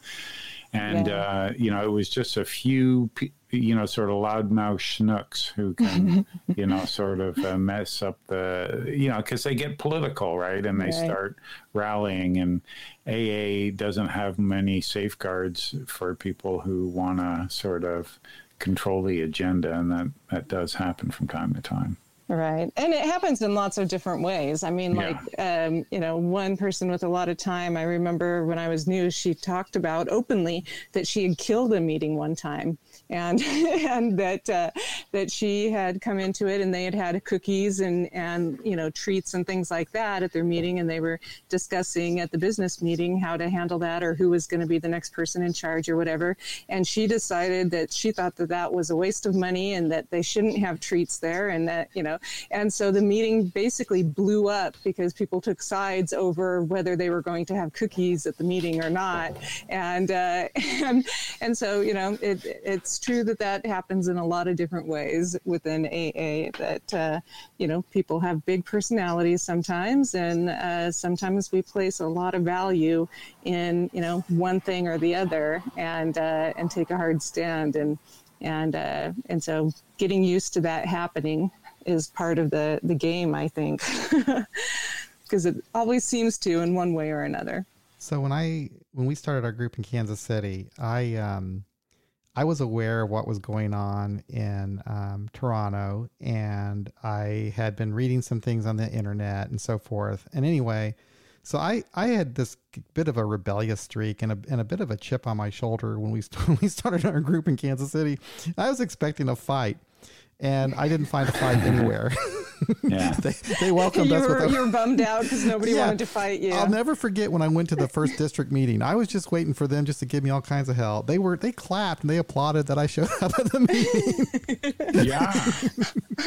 and yeah. uh, you know it was just a few you know sort of loudmouth schnooks who can you know sort of uh, mess up the you know because they get political right and they right. start rallying and aa doesn't have many safeguards for people who want to sort of control the agenda and that that does happen from time to time
Right. And it happens in lots of different ways. I mean, like, um, you know, one person with a lot of time, I remember when I was new, she talked about openly that she had killed a meeting one time and and that uh, that she had come into it and they had had cookies and and you know treats and things like that at their meeting. And they were discussing at the business meeting how to handle that or who was going to be the next person in charge or whatever. And she decided that she thought that that was a waste of money and that they shouldn't have treats there and that you know and so the meeting basically blew up because people took sides over whether they were going to have cookies at the meeting or not. And uh, and and so you know it it's it's true that that happens in a lot of different ways within AA. That uh, you know people have big personalities sometimes, and uh, sometimes we place a lot of value in you know one thing or the other, and uh, and take a hard stand, and and uh, and so getting used to that happening is part of the the game, I think, because it always seems to in one way or another.
So when I when we started our group in Kansas City, I um, I was aware of what was going on in um, Toronto, and I had been reading some things on the internet and so forth. And anyway, so I, I had this bit of a rebellious streak and a, and a bit of a chip on my shoulder when we, when we started our group in Kansas City. I was expecting a fight, and I didn't find a fight anywhere.
Yeah.
they, they welcomed
you
us
were,
with a,
you were bummed out because nobody
Yeah.
wanted to fight you.
I'll never forget when I went to the first district meeting. I was just waiting for them just to give me all kinds of hell. They were they clapped and they applauded that I showed up at the meeting.
Yeah.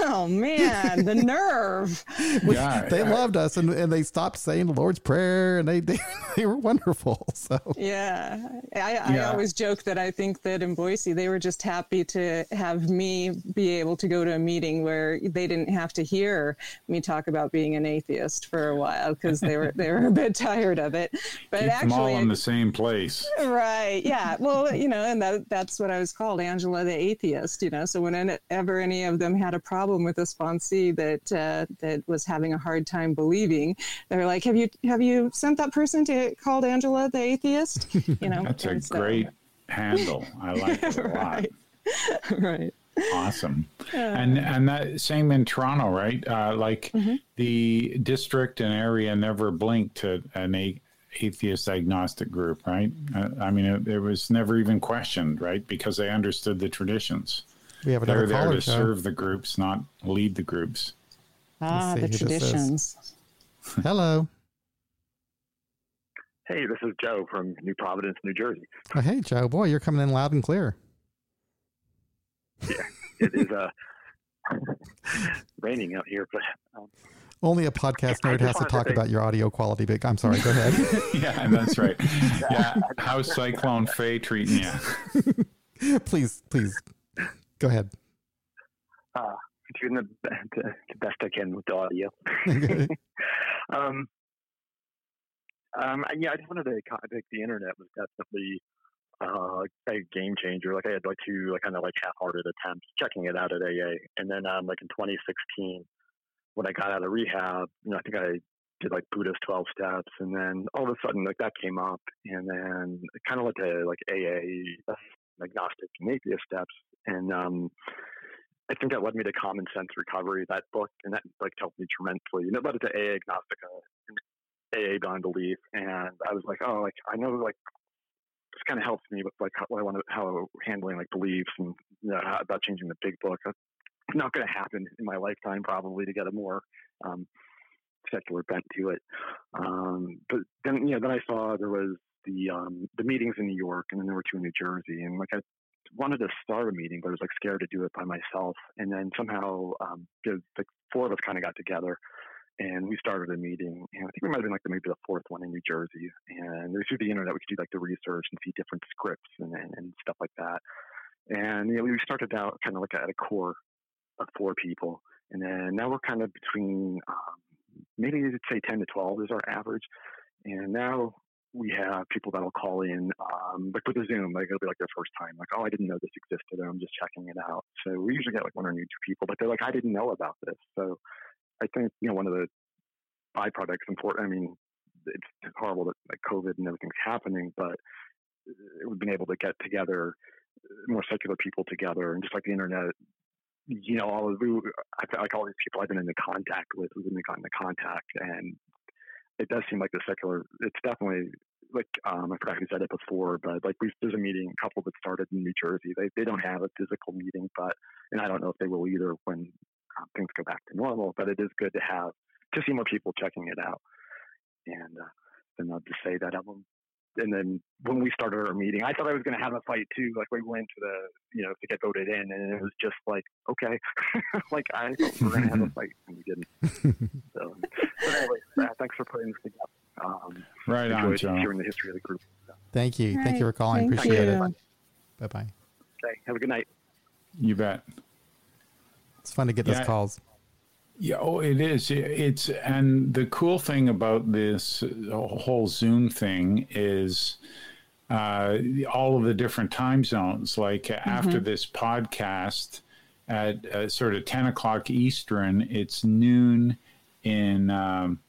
oh man, the nerve!
yeah.
they
I-
loved us and, and they stopped saying the Lord's Prayer and they they, they were wonderful. So
Yeah, I, I always joke that I think that in Boise they were just happy to have me be able to go to a meeting where they didn't have to hear me talk about being an atheist for a while because they were they were a bit tired of it. But
Keep them all
actually,
in the same place.
Right. Yeah. Well, you know, and that that's what I was called, Angela the atheist. You know, so whenever any of them had a problem with a sponsee that uh, that was having a hard time believing, they're like, "Have you have you sent that person to called Angela the atheist?" You know,
That's a
so-
great handle. I like it a lot.
right. right.
Awesome. And and that same in Toronto, right? Uh, like the district and area never blinked to an a- atheist agnostic group, right? Uh, I mean, it, it was never even questioned, right? Because they understood the traditions.
we have
They're there to
Joe.
serve the groups, not lead the groups.
Ah, the
who this is.
traditions.
Hello.
Hey, this is Joe from New Providence, New Jersey.
Oh, hey Joe, boy, you're coming in loud and clear.
Yeah, it is uh, raining out here, but um,
Only a podcast nerd has to
wanted to
talk about your audio quality. But I'm sorry. Go ahead.
yeah, that's right. Yeah, how's Cyclone Fay treating you?
please, please, go ahead.
uh, doing the, the, the best I can with the audio. um, um, yeah, I just wanted to kind of think the internet was definitely uh, a game changer. Like I had like two like kind of like half-hearted attempts checking it out at AA, and then um, like in 2016 when I got out of rehab, you know, I think I did like Buddhist 12 steps, and then all of a sudden like that came up, and then kind of like to like AA, agnostic and atheist steps, and um, I think that led me to Common Sense Recovery, that book, and that like helped me tremendously. And it led to AA Agnostica, AA Beyond Belief, and I was like, oh, like I know like this kind of helps me with like how I want to how handling like beliefs and you know, how, about changing the big book. That's not going to happen in my lifetime, probably to get a more um, secular bent to it. Um, but then, you know, then I saw there was the um, the meetings in New York, and then there were two in New Jersey, and like I wanted to start a meeting, but I was like scared to do it by myself. And then somehow, um, the four of us kind of got together and we started a meeting. And I think we might have been like the, maybe the fourth one in New Jersey. And through the internet, we could do like the research and see different scripts and, and, and stuff like that. And you know, we started out kind of like at a core of four people. And then now we're kind of between um, maybe you'd say 10 to 12 is our average. And now we have people that'll call in, um, like with a Zoom, like it'll be like their first time, like, oh, I didn't know this existed, I'm just checking it out. So we usually get like one or two people, but they're like, I didn't know about this. So I think you know one of the byproducts important. I mean, it's horrible that like COVID and everything's happening, but we've been able to get together more secular people together, and just like the internet you know, all of, we, like all these people I've been in contact with, we've been gotten into contact, and it does seem like the secular. It's definitely like um, I forgot who said it before, but like we, there's a meeting, a couple that started in New Jersey. They they don't have a physical meeting, but and I don't know if they will either when uh, things go back to normal. But it is good to have to see more people checking it out, and uh, then I'll just say that album and then when we started our meeting, I thought I was going to have a fight too. Like we went to the, you know, to get voted in, and it was just like, okay, like I thought we were going to have a fight, and we didn't. so, but anyway, uh, thanks for putting this together. Um,
right on,
Joe. Hearing the history of the group.
So. Thank you,
right.
thank you for calling. Thank Appreciate
you.
it. Bye bye.
Okay, have a good night.
You bet.
It's fun to get
yeah.
those calls.
Yeah, oh, it is. It's and the cool thing about this whole Zoom thing is uh, all of the different time zones. Like mm-hmm. after this podcast at uh, sort of ten o'clock Eastern, it's noon in um,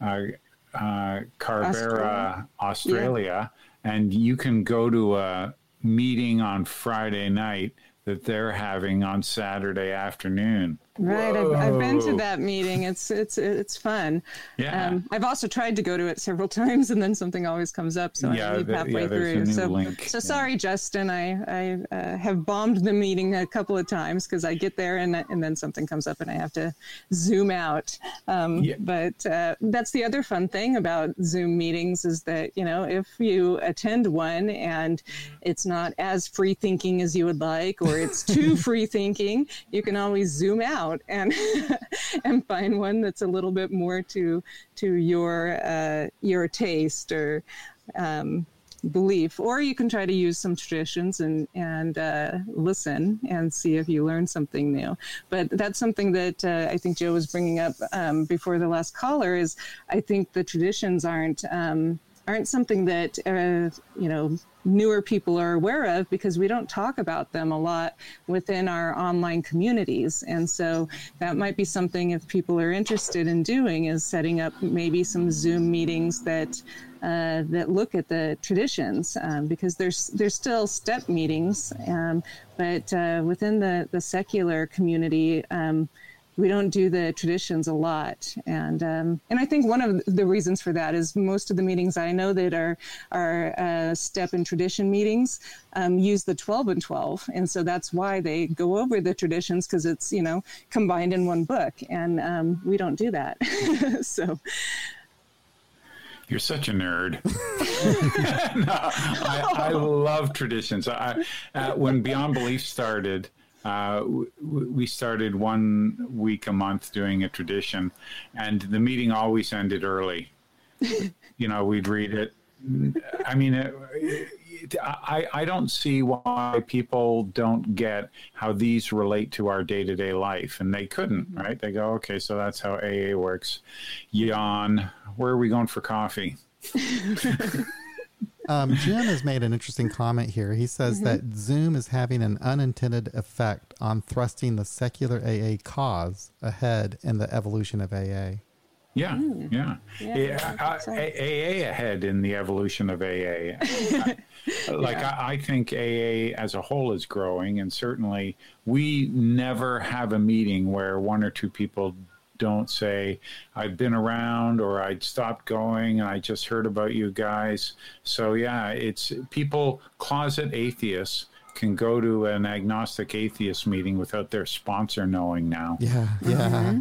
uh, Canberra, Australia, Australia yeah. and you can go to a meeting on Friday night that they're having on Saturday afternoon.
Right, I've, I've, been to that meeting. It's it's it's fun.
Yeah,
um, I've also tried to go to it several times, and then something always comes up, so
yeah,
I leave halfway
yeah,
through. So,
link.
so
yeah.
sorry, Justin. I I uh, have bombed the meeting a couple of times because I get there and and then something comes up and I have to zoom out. Um,
yeah.
But uh, that's the other fun thing about Zoom meetings is that you know if you attend one and it's not as free thinking as you would like, or it's too free thinking, you can always zoom out and and find one that's a little bit more to to your uh, your taste or um, belief, or you can try to use some traditions and and uh, listen and see if you learn something new. But that's something that uh, I think Joe was bringing up um, before the last caller. Is I think the traditions aren't. Um, aren't something that uh, you know newer people are aware of because we don't talk about them a lot within our online communities. And so that might be something if people are interested in doing is setting up maybe some zoom meetings that uh, that look at the traditions um, because there's there's still step meetings um, but uh, within the the secular community um, we don't do the traditions a lot, and um, and I think one of the reasons for that is most of the meetings I know that are are uh, step and tradition meetings um, use the twelve and twelve, and so that's why they go over the traditions because it's you know combined in one book, and um, we don't do that. so.
You're such a nerd. no, I, I, love traditions. I, uh, when Beyond Belief started, uh, we started one week a month doing a tradition, and the meeting always ended early. you know, we'd read it. I mean, it, it, I, I don't see why people don't get how these relate to our day to day life, and they couldn't, right? They go, okay, so that's how AA works. Yawn. Where are we going for coffee?
Um, Jim has made an interesting comment here. He says mm-hmm. that Zoom is having an unintended effect on thrusting the secular AA cause ahead in the evolution of AA.
Yeah, mm. yeah. yeah, yeah uh, AA ahead in the evolution of AA. like yeah. I, I, think AA as a whole is growing, and certainly we never have a meeting where one or two people don't say, I've been around or I'd stopped going and I just heard about you guys. So, yeah, it's people, closet atheists, can go to an agnostic atheist meeting without their sponsor knowing now.
Yeah, yeah, mm-hmm.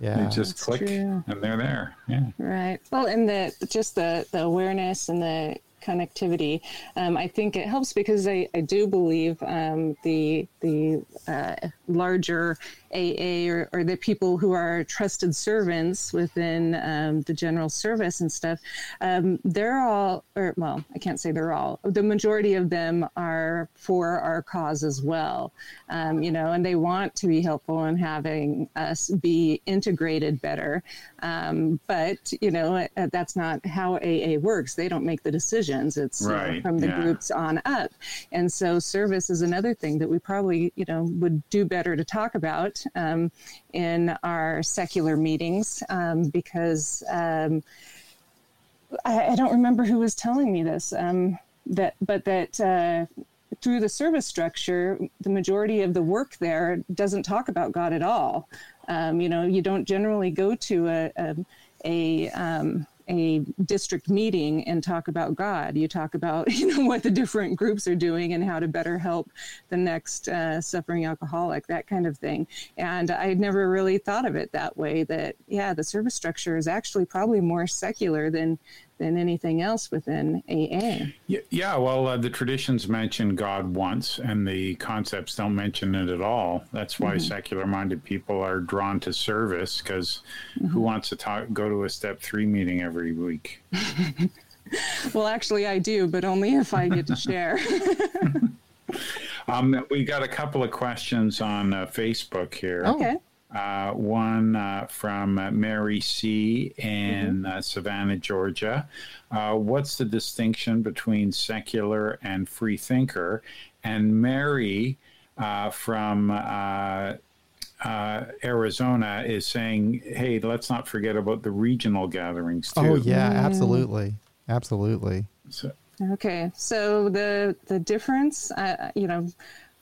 yeah. They just That's click true. and they're there. Yeah.
Right. Well, and the just the the awareness and the connectivity. Um, I think it helps because I, I do believe um, the the uh, larger AA or, or the people who are trusted servants within um, the general service and stuff, um, they're all, or well, I can't say they're all, the majority of them are for our cause as well, um, you know, and they want to be helpful in having us be integrated better. Um, but, you know, uh, that's not how AA works. They don't make the decisions. It's right. you know, from the yeah. groups on up. And so service is another thing that we probably, you know, would do better to talk about um, in our secular meetings um, because um, I, I, don't remember who was telling me this. Um, that, but that uh, through the service structure, the majority of the work there doesn't talk about God at all. Um, you know, you don't generally go to a, a, a um, a district meeting and talk about God. You talk about you know what the different groups are doing and how to better help the next uh, suffering alcoholic, that kind of thing. And I had never really thought of it that way. That yeah, the service structure is actually probably more secular than than anything else within AA.
Yeah, well, uh, the traditions mention God once, and the concepts don't mention it at all. That's why mm-hmm. secular-minded people are drawn to service because mm-hmm. who wants to talk, go to a step three meeting every week?
well, actually, I do, but only if I get to share.
um, we got a couple of questions on uh, Facebook here.
Okay.
Uh, one uh, from uh, Mary C. in mm-hmm. Savannah, Georgia. Uh, what's the distinction between secular and free thinker? And Mary uh, from Arizona is saying, hey, let's not forget about the regional gatherings, too.
Oh, yeah, absolutely. Absolutely.
So, okay. So the, the difference, uh, you know,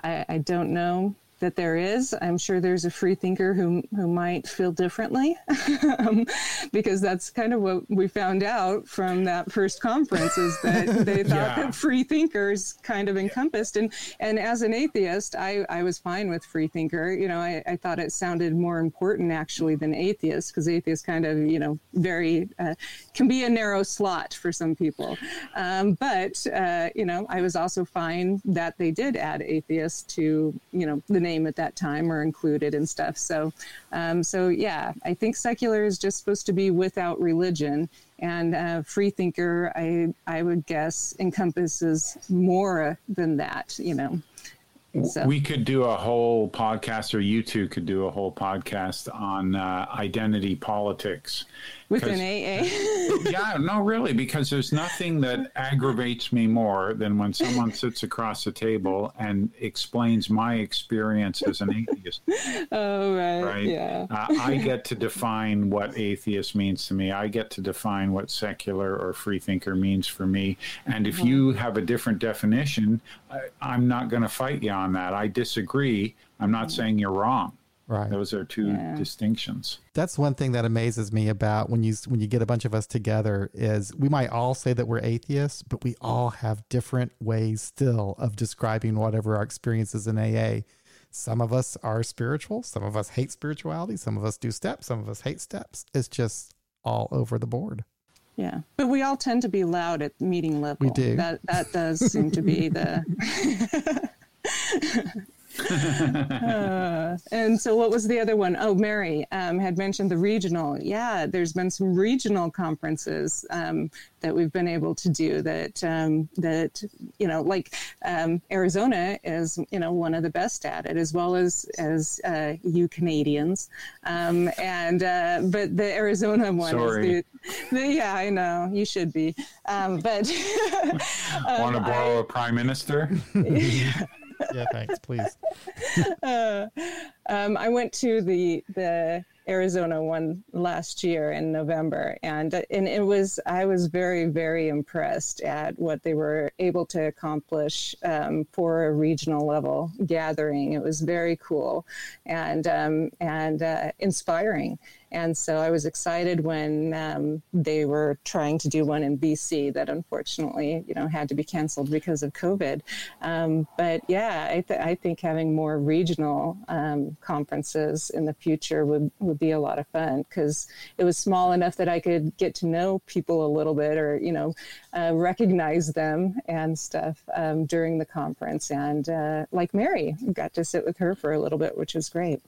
I, I don't know that there is. I'm sure there's a free thinker who who might feel differently, um, because that's kind of what we found out from that first conference is that they thought yeah. that free thinkers kind of encompassed. And and as an atheist, I, I was fine with free thinker. You know, I, I thought it sounded more important actually than atheist because atheist kind of you know very uh, can be a narrow slot for some people. Um, but uh, you know, I was also fine that they did add atheist to you know the name at that time or included and stuff. So, um, so yeah, I think secular is just supposed to be without religion, and uh, free thinker, I I would guess encompasses more than that. You know.
So. We could do a whole podcast, or you two could do a whole podcast on uh, identity politics
within AA.
yeah, no, really, because there's nothing that aggravates me more than when someone sits across the table and explains my experience as an atheist.
Oh, right. Right. Yeah.
Uh, I get to define what atheist means to me. I get to define what secular or free thinker means for me. And if you mm-hmm. have a different definition, I, I'm not going to fight you on that. I disagree. I'm not mm-hmm. saying you're wrong.
Right.
Those are two yeah. distinctions.
That's one thing that amazes me about when you when you get a bunch of us together is we might all say that we're atheists, but we all have different ways still of describing whatever our experiences in AA. Some of us are spiritual, some of us hate spirituality, some of us do steps, some of us hate steps. It's just all over the board.
Yeah, but we all tend to be loud at meeting level.
We do.
That that does seem to be the uh, and so, what was the other one? Oh, Mary um, had mentioned the regional. Yeah, there's been some regional conferences um, that we've been able to do. That um, that you know, like um, Arizona is you know one of the best at it, as well as as uh, you Canadians. Um, and uh, but the Arizona one
Sorry.
is the, the, yeah, I know you should be. Um, but
want to borrow I, a prime minister?
yeah yeah, thanks, please.
Uh, um, I went to the the Arizona one last year in November, and and it was I was very very impressed at what they were able to accomplish um, for a regional level gathering. It was very cool and um, and uh, inspiring. And so I was excited when um, they were trying to do one in BC that unfortunately, you know, had to be canceled because of COVID. Um, but yeah, I, th- I, think having more regional um, conferences in the future would, would be a lot of fun because it was small enough that I could get to know people a little bit or, you know, uh, recognize them and stuff um, during the conference. And uh, like Mary, got to sit with her for a little bit, which was great.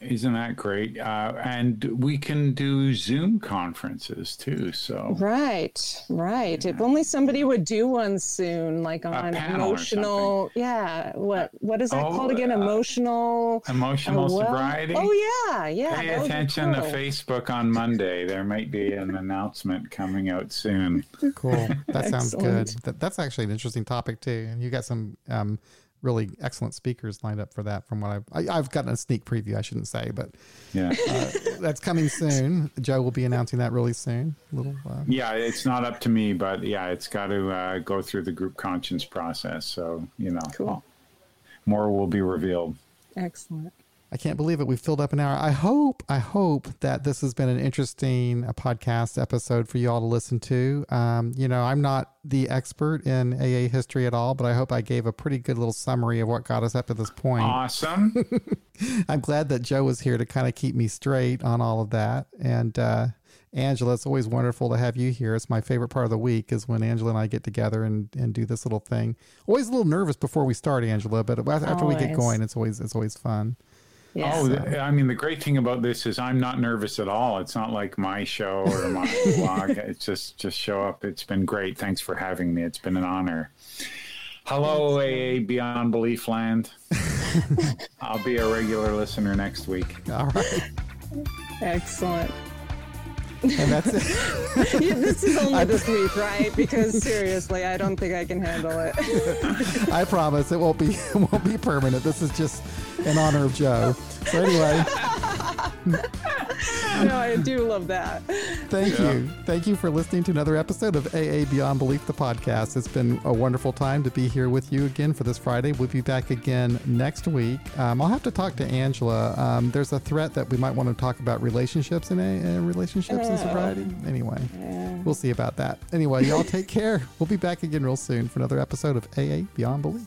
Isn't that great? Uh, and we can do Zoom conferences too. So
right, right. Yeah. If only somebody would do one soon, like on emotional. Yeah. What what is that oh, called again? Uh, emotional.
Emotional uh, sobriety.
Oh yeah, yeah.
Pay attention cool. to Facebook on Monday. There might be an announcement coming out soon.
Cool. That sounds good. That, that's actually an interesting topic too. And you got some um, really excellent speakers lined up for that. From what I've I, I've gotten a sneak preview, I shouldn't say, but
Yeah.
uh, that's coming soon. Joe will be announcing that really soon. Little uh,
Yeah, it's not up to me, but yeah, it's got to uh, go through the group conscience process. So, you know,
Cool.
more will be revealed.
Excellent.
I can't believe it. We've filled up an hour. I hope, I hope that this has been an interesting uh, podcast episode for you all to listen to. Um, you know, I'm not the expert in AA history at all, but I hope I gave a pretty good little summary of what got us up to this point.
Awesome.
I'm glad that Joe was here to kind of keep me straight on all of that. And uh, Angela, it's always wonderful to have you here. It's my favorite part of the week is when Angela and I get together and, and do this little thing. Always a little nervous before we start, Angela, but after we get going, it's always it's always fun.
Yeah.
Oh, th- I mean, the great thing about this is I'm not nervous at all. It's not like my show or my blog. It's just just show up. It's been great. Thanks for having me. It's been an honor. Hello, AA Beyond Belief Land. I'll be a regular listener next week.
All right.
Excellent.
And that's it.
Yeah, this is only this week, right? Because seriously, I don't think I can handle it.
I promise it won't be it won't be permanent. This is just in honor of Joe. So anyway,
no, I do love that.
thank you. Thank you for listening to another episode of AA Beyond Belief the podcast. It's been a wonderful time to be here with you again for this Friday. We'll be back again next week. Um, I'll have to talk to Angela. Um, there's a threat that we might want to talk about relationships in a, uh, relationships in sobriety. Anyway, we'll see about that. Anyway, y'all take care. We'll be back again real soon for another episode of AA Beyond Belief.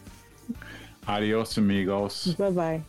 Adios, amigos.
Bye bye.